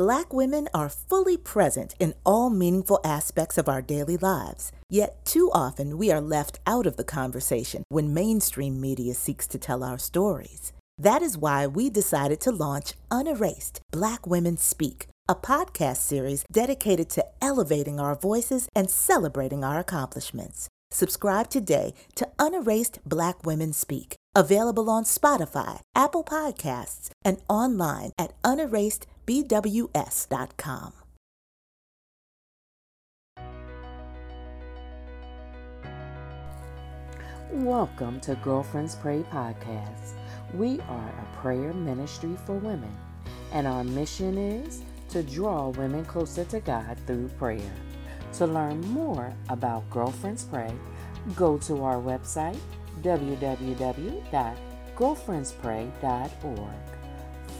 Black women are fully present in all meaningful aspects of our daily lives. Yet, too often, we are left out of the conversation when mainstream media seeks to tell our stories. That is why we decided to launch Unerased Black Women Speak, a podcast series dedicated to elevating our voices and celebrating our accomplishments. Subscribe today to Unerased Black Women Speak, available on Spotify, Apple Podcasts, and online at unerasedbws.com. Welcome to Girlfriends Pray Podcast. We are a prayer ministry for women, and our mission is to draw women closer to God through prayer. To learn more about Girlfriends Pray, go to our website www.girlfriendspray.org.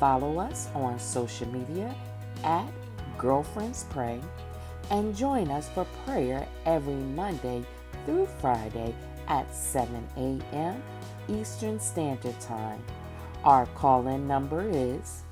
Follow us on social media at Girlfriends Pray and join us for prayer every Monday through Friday at 7 a.m. Eastern Standard Time. Our call in number is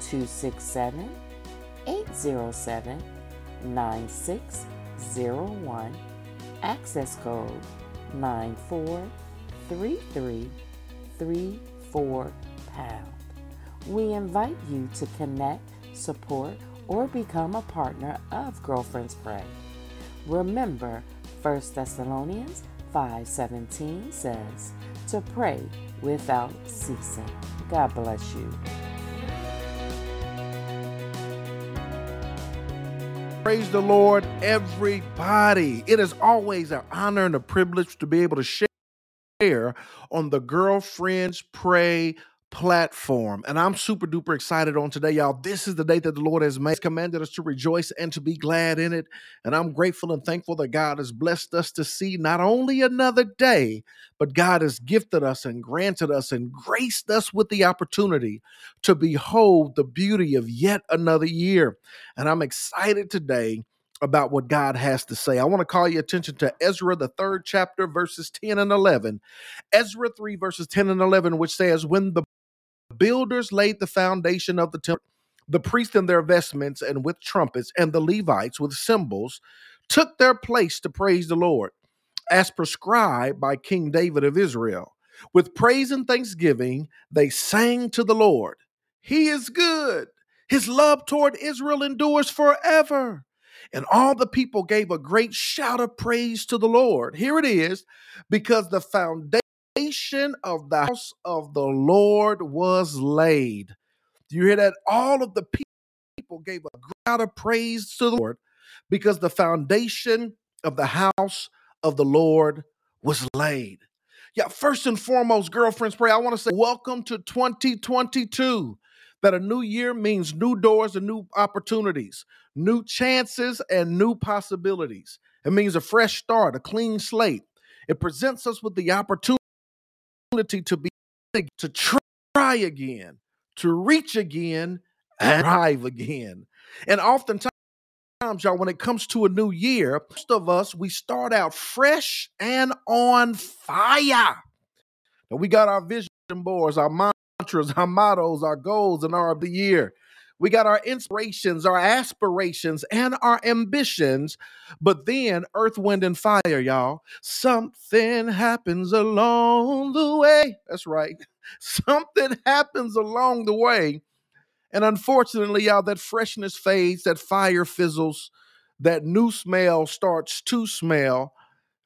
267 807 9601, access code 943334 pound. We invite you to connect, support, or become a partner of Girlfriends Pray. Remember, 1 Thessalonians 5:17 says to pray without ceasing. God bless you. Praise the Lord, everybody. It is always an honor and a privilege to be able to share on the Girlfriends Pray platform. And I'm super duper excited on today, y'all. This is the day that the Lord has made, commanded us to rejoice and to be glad in it. And I'm grateful and thankful that God has blessed us to see not only another day, but God has gifted us and granted us and graced us with the opportunity to behold the beauty of yet another year. And I'm excited today about what God has to say. I want to call your attention to Ezra, the third chapter, verses 10 and 11. Ezra 3, verses 10 and 11, which says, When the builders laid the foundation of the temple. The priests in their vestments and with trumpets, and the Levites with cymbals took their place to praise the Lord, as prescribed by King David of Israel. With praise and thanksgiving, they sang to the Lord. He is good. His love toward Israel endures forever. And all the people gave a great shout of praise to the Lord. Here it is because the foundation foundation of the house of the Lord was laid. Do you hear that? All of the people gave a shout of praise to the Lord because the foundation of the house of the Lord was laid. Yeah, first and foremost, girlfriends, pray. I want to say welcome to 2022. That a new year means new doors and new opportunities, new chances and new possibilities. It means a fresh start, a clean slate. It presents us with the opportunity to be to try again, to reach again, and thrive again. And oftentimes, y'all, when it comes to a new year, most of us we start out fresh and on fire. And we got our vision boards, our mantras, our mottos, our goals, and our of the year. We got our inspirations, our aspirations, and our ambitions. But then, earth, wind, and fire, y'all, something happens along the way. That's right. Something happens along the way. And unfortunately, y'all, that freshness fades, that fire fizzles, that new smell starts to smell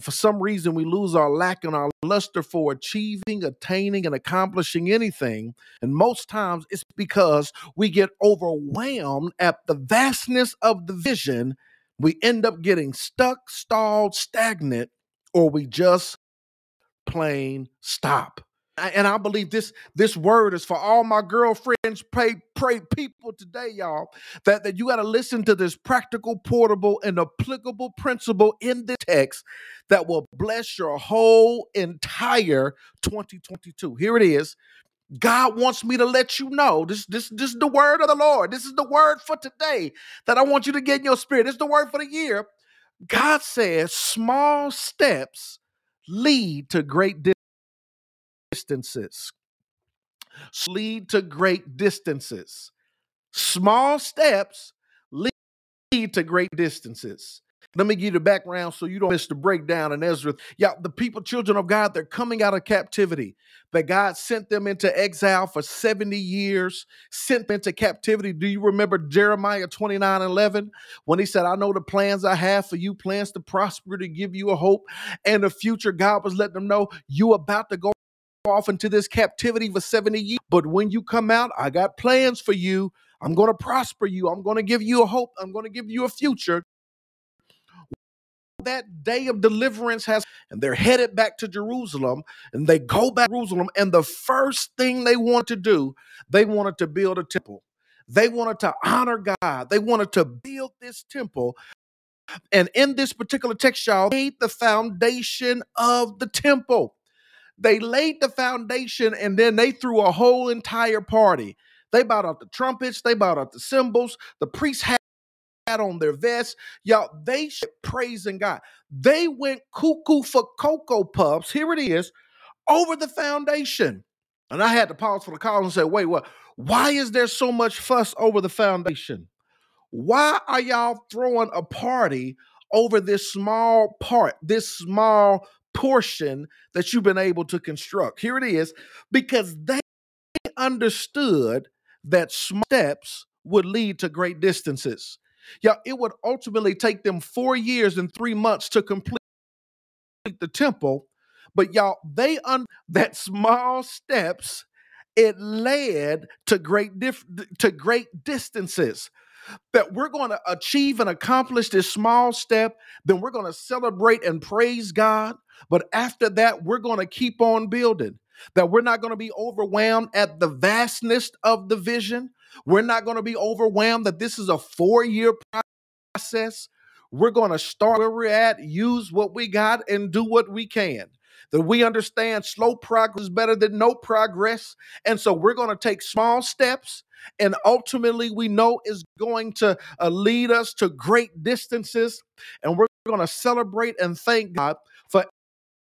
for some reason we lose our lack and our luster for achieving, attaining, and accomplishing anything. And most times it's because we get overwhelmed at the vastness of the vision. We end up getting stuck, stalled, stagnant, or we just plain stop and I believe this this word is for all my girlfriends, pray pray people today, y'all. That that you got to listen to this practical, portable, and applicable principle in the text that will bless your whole entire 2022. Here it is. God wants me to let you know this, this, this is the word of the Lord. This is the word for today that I want you to get in your spirit. This is the word for the year. God says small steps lead to great distances lead to great distances. Small steps lead to great distances. Let me give you the background so you don't miss the breakdown in Ezra. Yeah, the people, children of God, they're coming out of captivity. That God sent them into exile for 70 years, sent them into captivity. Do you remember Jeremiah 29 11? When he said, I know the plans I have for you, plans to prosper, to give you a hope and a future. God was letting them know you about to go off into this captivity for 70 years. But when you come out, I got plans for you. I'm going to prosper you. I'm going to give you a hope. I'm going to give you a future that day of deliverance has, and they're headed back to Jerusalem, and they go back to Jerusalem, and the first thing they want to do, they wanted to build a temple. They wanted to honor God. They wanted to build this temple. And in this particular text, y'all laid the foundation of the temple. They laid the foundation and then they threw a whole entire party. They bought out the trumpets, they bought out the cymbals. The priests had on their vests. Y'all, they praising God. They went cuckoo for Cocoa Puffs. Here it is, over the foundation. And I had to pause for the call and say, wait, what? Why is there so much fuss over the foundation? Why are y'all throwing a party over this small part, this small portion that you've been able to construct? Here it is, because they understood that small steps would lead to great distances. Yeah, it would ultimately take them four years and three months to complete the temple. But y'all, they un that small steps, it led to great dif- to great distances. That we're going to achieve and accomplish this small step, then we're going to celebrate and praise God. But after that, we're going to keep on building. That we're not going to be overwhelmed at the vastness of the vision. We're not going to be overwhelmed that this is a four year process. We're going to start where we're at, use what we got, and do what we can. That we understand slow progress is better than no progress. And so we're going to take small steps, and ultimately, we know is going to uh, lead us to great distances. And we're going to celebrate and thank God for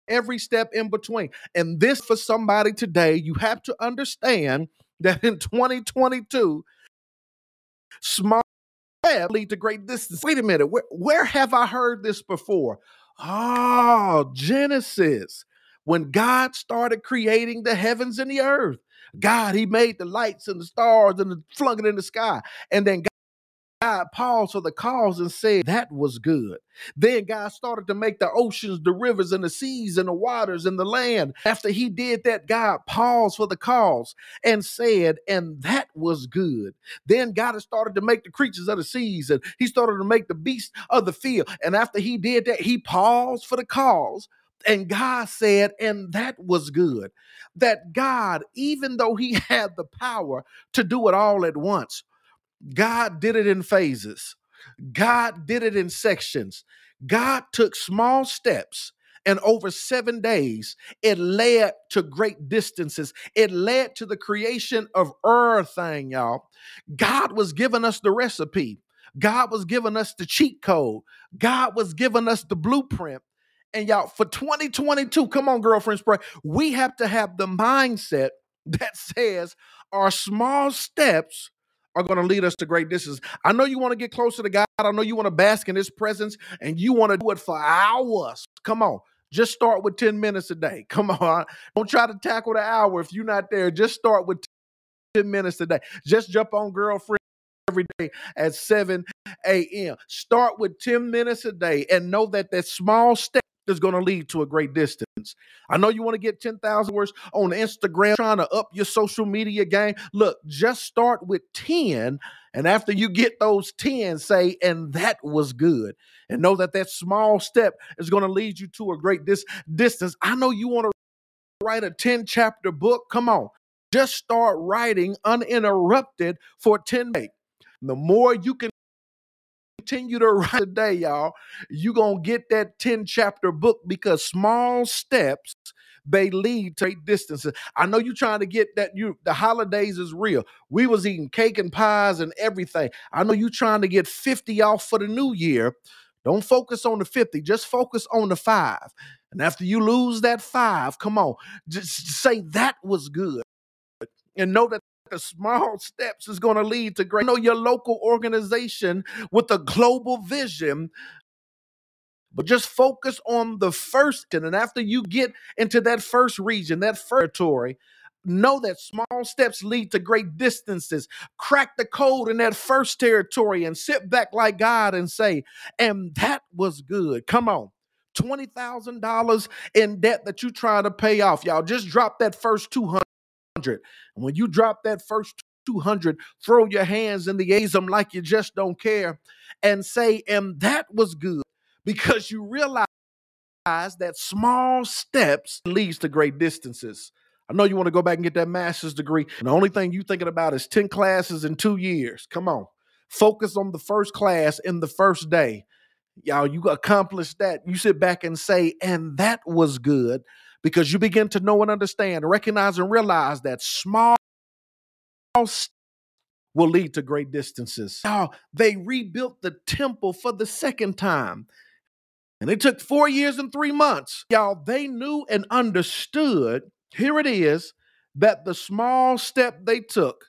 every step in between. And this for somebody today, you have to understand that in 2022, small steps lead to great distance. Wait a minute, where, where have I heard this before? Oh, Genesis. When God started creating the heavens and the earth, God, He made the lights and the stars and flung it in the sky. And then God paused for the cause and said that was good. Then God started to make the oceans, the rivers, and the seas, and the waters, and the land. After he did that, God paused for the cause and said, and that was good. Then God started to make the creatures of the seas, and he started to make the beasts of the field. And after he did that, he paused for the cause. And God said, and that was good. That God, even though he had the power to do it all at once, God did it in phases. God did it in sections. God took small steps and over seven days, it led to great distances. It led to the creation of everything, y'all. God was giving us the recipe. God was giving us the cheat code. God was giving us the blueprint. And y'all, for 2022, come on, girlfriends, pray. We have to have the mindset that says our small steps are going to lead us to great distances. I know you want to get closer to God. I know you want to bask in His presence and you want to do it for hours. Come on. Just start with 10 minutes a day. Come on. Don't try to tackle the hour if you're not there. Just start with 10 minutes a day. Just jump on girlfriend every day at 7 a.m. Start with 10 minutes a day and know that that small step is going to lead to a great distance. I know you want to get 10,000 words on Instagram, trying to up your social media game. Look, just start with 10. And after you get those 10, say, and that was good. And know that that small step is going to lead you to a great dis- distance. I know you want to write a 10 chapter book. Come on. Just start writing uninterrupted for 10 days. The more you can continue to write today, y'all, you're going to get that 10 chapter book because small steps they lead to great distances. I know you're trying to get that you the holidays is real. We was eating cake and pies and everything. I know you trying to get 50 off for the new year. Don't focus on the 50, just focus on the five. And after you lose that five, come on, just say that was good. And know that small steps is going to lead to great. I know your local organization with a global vision but just focus on the first. And after you get into that first region, that territory, know that small steps lead to great distances. Crack the code in that first territory and sit back like God and say, and that was good. Come on. $20,000 in debt that you're trying to pay off. Y'all just drop that first 200. And when you drop that first 200, throw your hands in the asm like you just don't care and say, and that was good because you realize that small steps leads to great distances. I know you want to go back and get that master's degree, and the only thing you're thinking about is 10 classes in two years. Come on. Focus on the first class in the first day. Y'all, you accomplished that. You sit back and say, and that was good because you begin to know and understand, recognize and realize that small steps will lead to great distances. Now, they rebuilt the temple for the second time. And it took four years and three months. Y'all, they knew and understood, here it is, that the small step they took,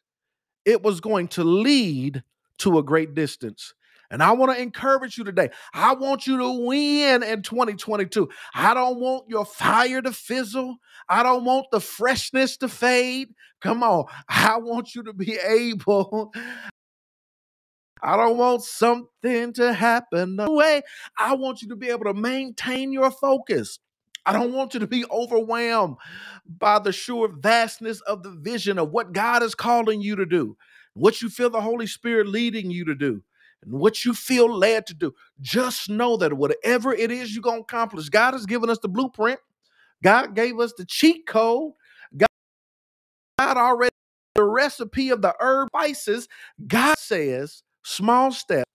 it was going to lead to a great distance. And I want to encourage you today. I want you to win in 2022. I don't want your fire to fizzle. I don't want the freshness to fade. Come on. I want you to be able I don't want something to happen no way. I want you to be able to maintain your focus. I don't want you to be overwhelmed by the sure vastness of the vision of what God is calling you to do, what you feel the Holy Spirit leading you to do, and what you feel led to do. Just know that whatever it is you're going to accomplish, God has given us the blueprint, God gave us the cheat code, God, already the recipe of the herb spices. God says, Small steps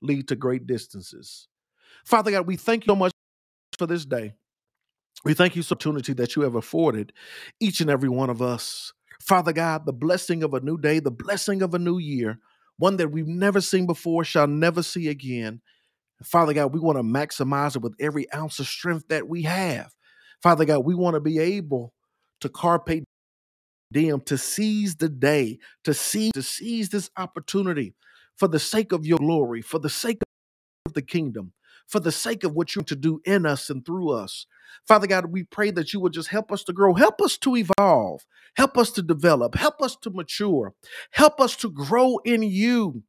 lead to great distances. Father God, we thank you so much for this day. We thank you for the opportunity that you have afforded each and every one of us. Father God, the blessing of a new day, the blessing of a new year, one that we've never seen before, shall never see again. Father God, we want to maximize it with every ounce of strength that we have. Father God, we want to be able to carpe diem, to seize the day, to seize, to seize this opportunity for the sake of your glory, for the sake of the kingdom, for the sake of what you're to do in us and through us. Father God, we pray that you would just help us to grow, help us to evolve, help us to develop, help us to mature, help us to grow in you.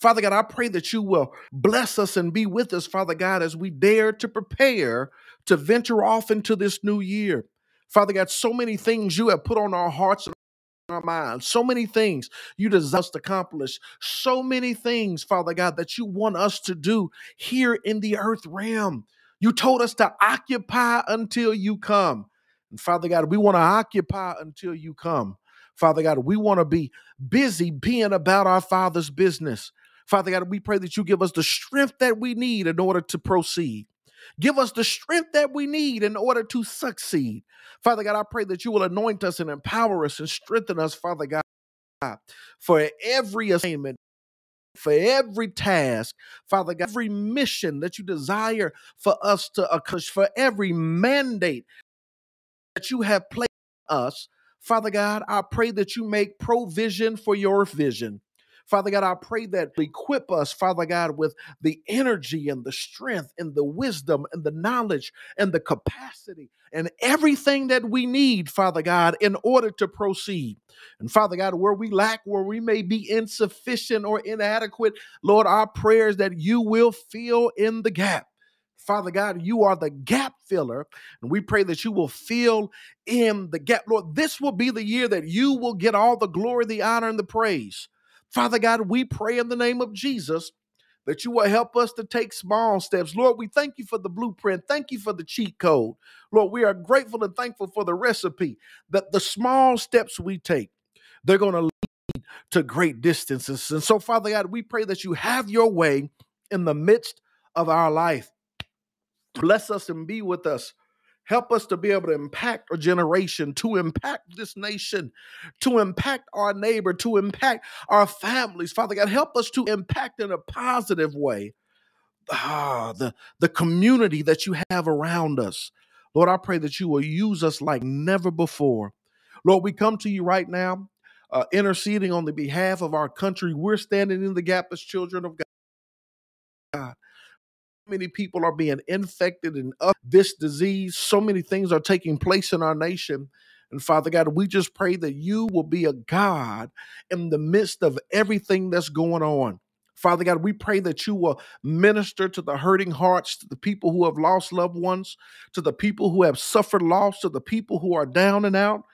Father God, I pray that you will bless us and be with us, Father God, as we dare to prepare to venture off into this new year. Father God, so many things you have put on our hearts and our minds, so many things you desire us to accomplish, so many things, Father God, that you want us to do here in the earth realm. You told us to occupy until you come. And Father God, we want to occupy until you come. Father God, we want to be busy being about our Father's business. Father God, we pray that you give us the strength that we need in order to proceed. Give us the strength that we need in order to succeed. Father God, I pray that you will anoint us and empower us and strengthen us, Father God, for every assignment, for every task, Father God, every mission that you desire for us to accomplish, for every mandate that you have placed us. Father God, I pray that you make provision for your vision. Father God, I pray that equip us, Father God, with the energy and the strength and the wisdom and the knowledge and the capacity and everything that we need, Father God, in order to proceed. And Father God, where we lack, where we may be insufficient or inadequate, Lord, our prayers that you will fill in the gap. Father God, you are the gap filler, and we pray that you will fill in the gap. Lord, this will be the year that you will get all the glory, the honor, and the praise. Father God, we pray in the name of Jesus that you will help us to take small steps. Lord, we thank you for the blueprint. Thank you for the cheat code. Lord, we are grateful and thankful for the recipe that the small steps we take, they're going to lead to great distances. And so, Father God, we pray that you have your way in the midst of our life. Bless us and be with us. Help us to be able to impact a generation, to impact this nation, to impact our neighbor, to impact our families. Father God, help us to impact in a positive way ah, the, the community that you have around us. Lord, I pray that you will use us like never before. Lord, we come to you right now uh, interceding on the behalf of our country. We're standing in the gap as children of God. Many people are being infected and this disease. So many things are taking place in our nation. And Father God, we just pray that you will be a God in the midst of everything that's going on. Father God, we pray that you will minister to the hurting hearts, to the people who have lost loved ones, to the people who have suffered loss, to the people who are down and out,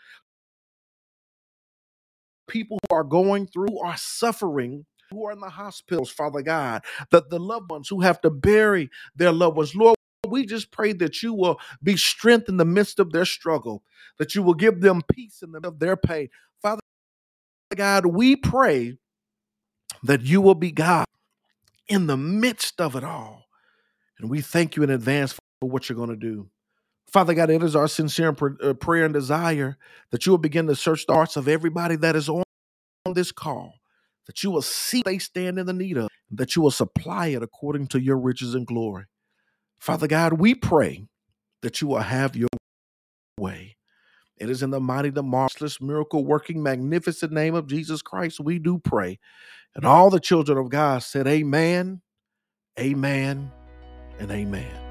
people who are going through, are suffering, who are in the hospitals, Father God, that the loved ones who have to bury their loved ones. Lord, we just pray that you will be strength in the midst of their struggle, that you will give them peace in the midst of their pain. Father God, we pray that you will be God in the midst of it all. And we thank you in advance for what you're going to do. Father God, it is our sincere uh, prayer and desire that you will begin to search the hearts of everybody that is on this call, that you will see they stand in the need of, that you will supply it according to your riches and glory. Father God, we pray that you will have your way. It is in the mighty, the marvelous, miracle working, magnificent name of Jesus Christ we do pray. And all the children of God said, Amen, Amen, and Amen.